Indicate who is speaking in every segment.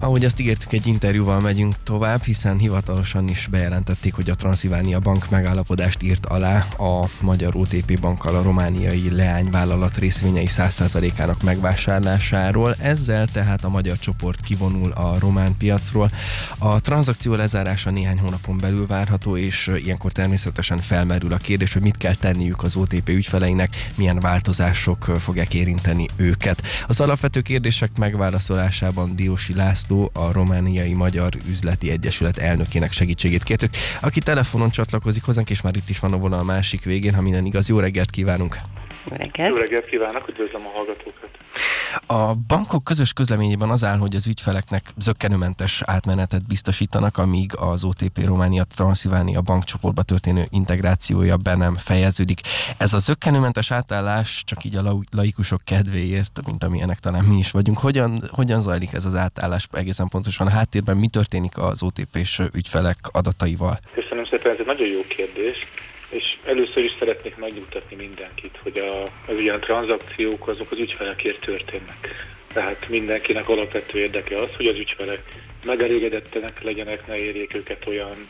Speaker 1: Ahogy azt ígértük, egy interjúval megyünk tovább, hiszen hivatalosan is bejelentették, hogy a Transzilvánia Bank megállapodást írt alá a Magyar OTP bankkal a romániai leányvállalat részvényei 100%-ának megvásárlásáról. Ezzel tehát a magyar csoport kivonul a román piacról. A tranzakció lezárása néhány hónapon belül várható, és ilyenkor természetesen felmerül a kérdés, hogy mit kell tenniük az OTP ügyfeleinek, milyen változások fogják érinteni őket. Az alapvető kérdések megválaszolásában Diósi László László, a Romániai Magyar Üzleti Egyesület elnökének segítségét kértük, aki telefonon csatlakozik hozzánk, és már itt is van a vonal a másik végén, ha minden igaz. Jó reggelt kívánunk!
Speaker 2: Jó reggelt! Jó reggelt kívánok, üdvözlöm a hallgatókat!
Speaker 1: A bankok közös közleményében az áll, hogy az ügyfeleknek zöggenőmentes átmenetet biztosítanak, amíg az OTP Románia Transzilvánia bankcsoportba történő integrációja be nem fejeződik. Ez a zöggenőmentes átállás csak így a laikusok kedvéért, mint amilyenek talán mi is vagyunk. Hogyan, hogyan zajlik ez az átállás egészen pontosan? A háttérben mi történik az OTP-s ügyfelek adataival?
Speaker 2: Köszönöm szépen, ez egy nagyon jó kérdés. És először is szeretnék megnyugtatni mindenkit, hogy a, az ilyen tranzakciók azok az ügyfelekért történnek. Tehát mindenkinek alapvető érdeke az, hogy az ügyfelek megelégedettenek legyenek, ne érjék őket olyan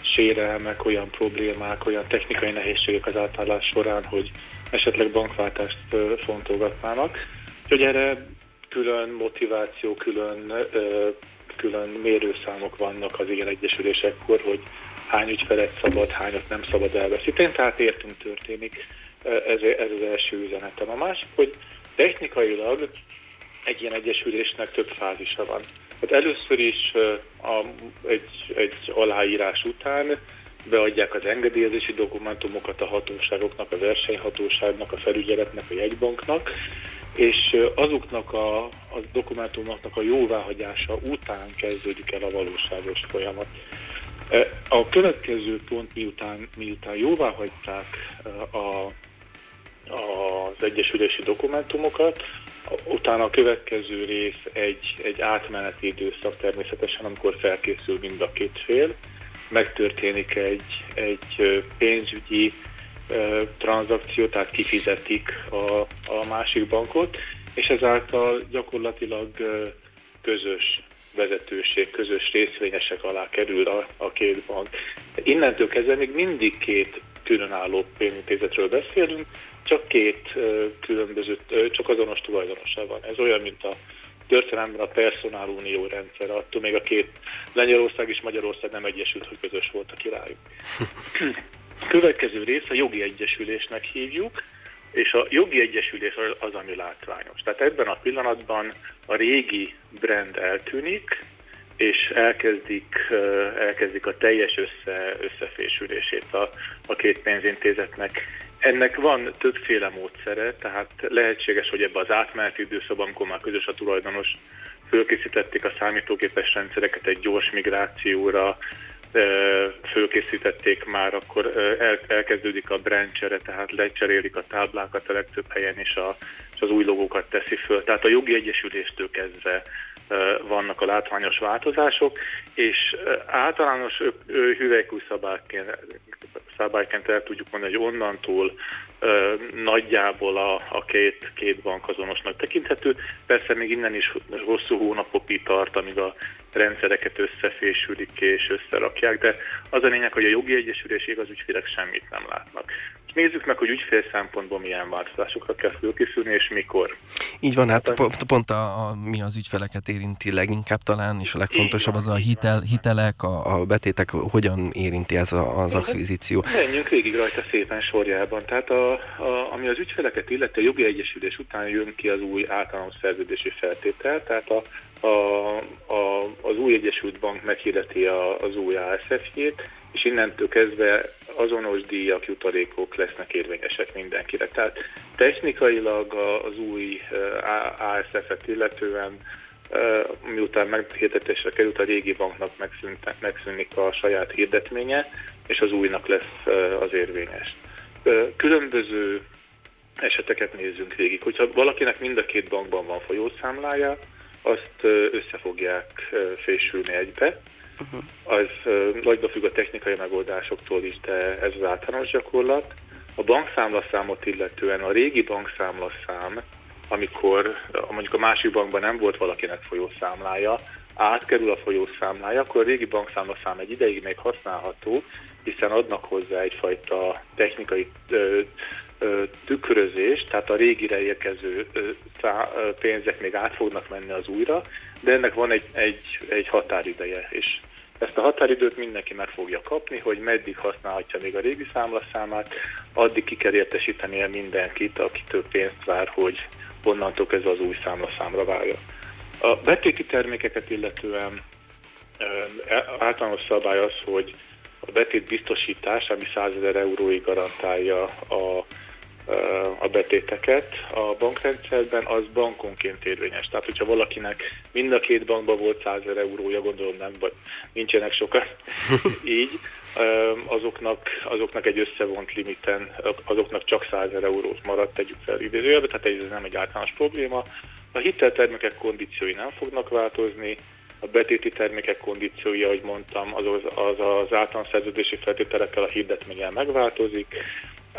Speaker 2: sérelmek, olyan problémák, olyan technikai nehézségek az átállás során, hogy esetleg bankváltást fontolgatnának. Úgyhogy erre külön motiváció, külön, külön mérőszámok vannak az ilyen egyesülésekkor, hogy hány ügyfelet szabad, hányat nem szabad elveszíteni, tehát értünk történik, ez, ez az első üzenetem. A másik, hogy technikailag egy ilyen egyesülésnek több fázisa van. Hát először is a, egy, egy aláírás után beadják az engedélyezési dokumentumokat a hatóságoknak, a versenyhatóságnak, a felügyeletnek, a jegybanknak, és azoknak a, a dokumentumoknak a jóváhagyása után kezdődik el a valóságos folyamat. A következő pont, miután, miután jóvá hagyták a, az egyesülési dokumentumokat, utána a következő rész egy, egy átmeneti időszak természetesen, amikor felkészül mind a két fél, megtörténik egy, egy pénzügyi tranzakció, tehát kifizetik a, a másik bankot, és ezáltal gyakorlatilag közös vezetőség, közös részvényesek alá kerül a, a két bank. Innentől kezdve még mindig két különálló pénzintézetről beszélünk, csak két különböző, csak azonos tulajdonosa van. Ez olyan, mint a történelemben a personálunió rendszer, attól még a két Lengyelország és Magyarország nem egyesült, hogy közös volt a királyuk. Következő rész a jogi egyesülésnek hívjuk, és a jogi egyesülés az, ami látványos. Tehát ebben a pillanatban a régi brand eltűnik, és elkezdik, elkezdik a teljes össze, összefésülését a, a két pénzintézetnek. Ennek van többféle módszere, tehát lehetséges, hogy ebbe az átmeneti időszakban, amikor már közös a tulajdonos, fölkészítették a számítógépes rendszereket egy gyors migrációra, fölkészítették már, akkor el, elkezdődik a brandcsere, tehát lecserélik a táblákat a legtöbb helyen, és, a, és az új logókat teszi föl. Tehát a jogi egyesüléstől kezdve vannak a látványos változások, és általános hüvelykúj szabályként, szabályként el tudjuk mondani, hogy onnantól nagyjából a, a két, két bank azonosnak tekinthető. Persze még innen is hosszú hónapokig tart, amíg a rendszereket összefésülik és összerakják, de az a lényeg, hogy a jogi egyesülésig az ügyfélek semmit nem látnak. Nézzük meg, hogy ügyfél szempontból milyen változásokra kell fölkészülni, és mikor.
Speaker 1: Így van, hát pont, pont a, a, mi az ügyfeleket érinti leginkább talán, és a legfontosabb az a hitel, hitelek, a, a betétek, hogyan érinti ez a, az akvizíció.
Speaker 2: Menjünk végig rajta szépen sorjában. Tehát a, a, ami az ügyfeleket illeti, a jogi egyesülés után jön ki az új általános szerződési feltétel, tehát a, a, a, az új Egyesült Bank meghirdeti az új ASF-jét, és innentől kezdve azonos díjak, jutalékok lesznek érvényesek mindenkire. Tehát technikailag az új ASF-et illetően miután meghirdetésre került, a régi banknak megszűnik a saját hirdetménye, és az újnak lesz az érvényes. Különböző eseteket nézzünk végig. Hogyha valakinek mind a két bankban van folyószámlája, azt össze fogják fésülni egybe. Uh-huh. Az nagyba függ a technikai megoldásoktól is, de ez az általános gyakorlat. A bankszámlaszámot illetően a régi bankszámlaszám, amikor mondjuk a másik bankban nem volt valakinek folyószámlája, átkerül a folyószámlája, akkor a régi bankszámlaszám egy ideig még használható, hiszen adnak hozzá egyfajta technikai ö, ö, tükrözést, tehát a régire érkező ö, szá, ö, pénzek még át fognak menni az újra, de ennek van egy, egy, egy határideje, és ezt a határidőt mindenki meg fogja kapni, hogy meddig használhatja még a régi számlaszámát, addig ki kell értesítenie mindenkit, akitől pénzt vár, hogy onnantól ez az új számlaszámra várja. A betéti termékeket illetően e, általános szabály az, hogy a betét biztosítás, ami 100 ezer euróig garantálja a a betéteket a bankrendszerben, az bankonként érvényes. Tehát, hogyha valakinek mind a két bankban volt 100 eurója, gondolom nem, vagy nincsenek sokan így, azoknak, azoknak egy összevont limiten, azoknak csak 100 eurót maradt, tegyük fel idézőjelbe, tehát ez nem egy általános probléma. A hiteltermékek kondíciói nem fognak változni, a betéti termékek kondíciója, ahogy mondtam, az az, az, az általános szerződési feltételekkel a hirdetményen megváltozik.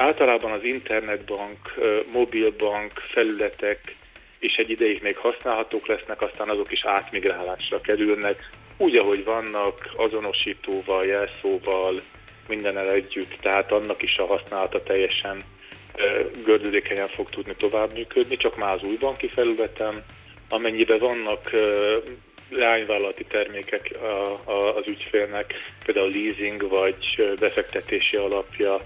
Speaker 2: Általában az internetbank, mobilbank felületek és egy ideig még használhatók lesznek, aztán azok is átmigrálásra kerülnek, úgy, ahogy vannak, azonosítóval, jelszóval, mindennel együtt, tehát annak is a használata teljesen gördülékenyen fog tudni tovább működni, csak már az új banki felületen, amennyiben vannak leányvállalati termékek az ügyfélnek, például leasing vagy befektetési alapja,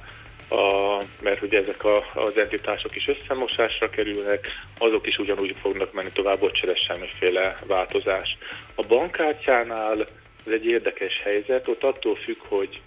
Speaker 2: a, mert hogy ezek a, az entitások is összemosásra kerülnek, azok is ugyanúgy fognak menni tovább, ott se lesz semmiféle változás. A bankkártyánál ez egy érdekes helyzet, ott attól függ, hogy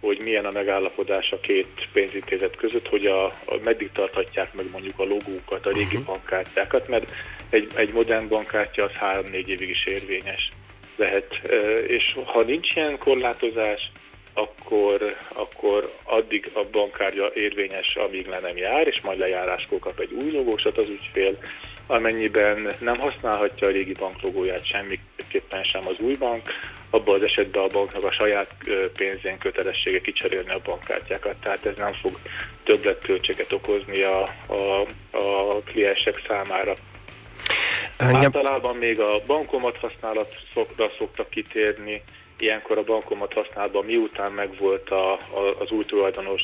Speaker 2: hogy milyen a megállapodás a két pénzintézet között, hogy a, a meddig tarthatják meg mondjuk a logókat, a régi uh-huh. bankkártyákat, mert egy, egy modern bankkártya az 3-4 évig is érvényes lehet. És ha nincs ilyen korlátozás, akkor, akkor addig a bankkártya érvényes, amíg le nem jár, és majd lejáráskor kap egy új logósat az ügyfél, amennyiben nem használhatja a régi banklogóját semmiképpen sem az új bank, abban az esetben a banknak a saját pénzén kötelessége kicserélni a bankkártyákat, tehát ez nem fog többletköltséget okozni a, a, a kliensek számára. Engem... Általában még a bankomat használatra szoktak kitérni, ilyenkor a bankomat használatban miután megvolt a, a, az új tulajdonos,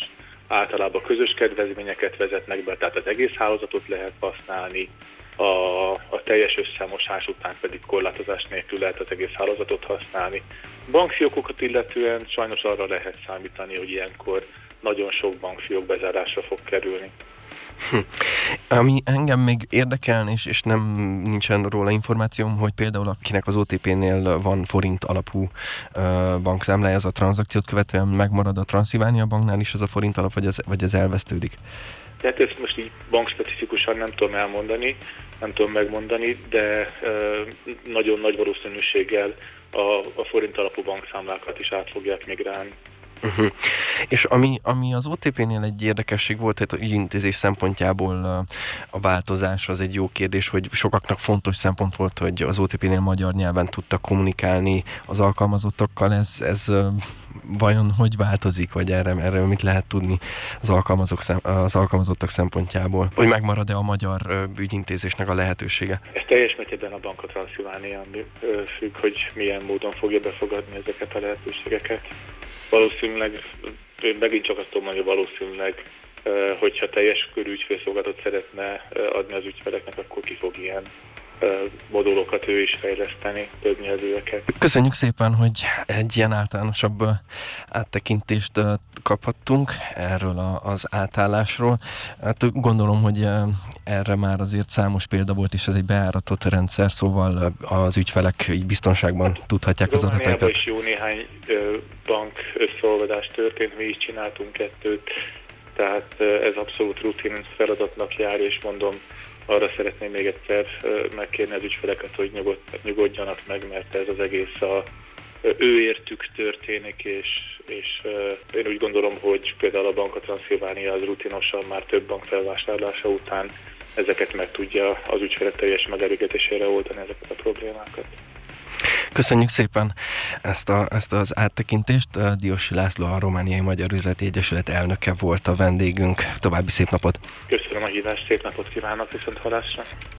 Speaker 2: általában közös kedvezményeket vezetnek be, tehát az egész hálózatot lehet használni, a, a teljes összemosás után pedig korlátozás nélkül lehet az egész hálózatot használni. Bankfiókokat illetően sajnos arra lehet számítani, hogy ilyenkor nagyon sok bankfiók bezárásra fog kerülni.
Speaker 1: Hm. Ami engem még érdekel, és, és nem nincsen róla információm, hogy például akinek az OTP-nél van forint alapú uh, bankszámlája, ez a tranzakciót követően megmarad a Transzilvánia banknál is az a forint alap, vagy ez, vagy ez elvesztődik?
Speaker 2: Tehát ezt most így bankspecifikusan nem tudom elmondani, nem tudom megmondani, de nagyon nagy valószínűséggel a, a forint alapú bankszámlákat is át fogják migrálni.
Speaker 1: Uh-huh. És ami, ami az OTP-nél egy érdekesség volt, tehát a ügyintézés szempontjából a változás az egy jó kérdés, hogy sokaknak fontos szempont volt, hogy az OTP-nél magyar nyelven tudtak kommunikálni az alkalmazottakkal. Ez, ez vajon hogy változik, vagy erre, erre mit lehet tudni az, alkalmazók szem, az alkalmazottak szempontjából? Hogy megmarad-e a magyar ügyintézésnek a lehetősége?
Speaker 2: Ez teljes mértékben a Banka Transzilvánia függ, hogy milyen módon fogja befogadni ezeket a lehetőségeket valószínűleg, megint csak azt tudom mondani, valószínűleg, hogyha teljes körű ügyfélszolgálatot szeretne adni az ügyfeleknek, akkor ki fog ilyen modulokat ő is fejleszteni, több nyelvűeket.
Speaker 1: Köszönjük szépen, hogy egy ilyen általánosabb áttekintést kaphattunk erről az átállásról. Hát gondolom, hogy erre már azért számos példa volt, és ez egy beáratott rendszer, szóval az ügyfelek így biztonságban tudhatják az adatokat.
Speaker 2: is jó néhány bank összeolvadás történt, mi is csináltunk kettőt, tehát ez abszolút rutin feladatnak jár, és mondom, arra szeretném még egyszer megkérni az ügyfeleket, hogy nyugod, nyugodjanak meg, mert ez az egész a ő értük történik, és, és én úgy gondolom, hogy például a Banka Transzilvánia az rutinosan már több bank felvásárlása után ezeket meg tudja az ügyfelek teljes megelégedésére oldani ezeket a problémákat.
Speaker 1: Köszönjük szépen ezt, a, ezt az áttekintést. Diósi László, a Romániai Magyar Üzleti Egyesület elnöke volt a vendégünk. További szép napot!
Speaker 2: Köszönöm a hívást, szép napot kívánok, viszont halásra!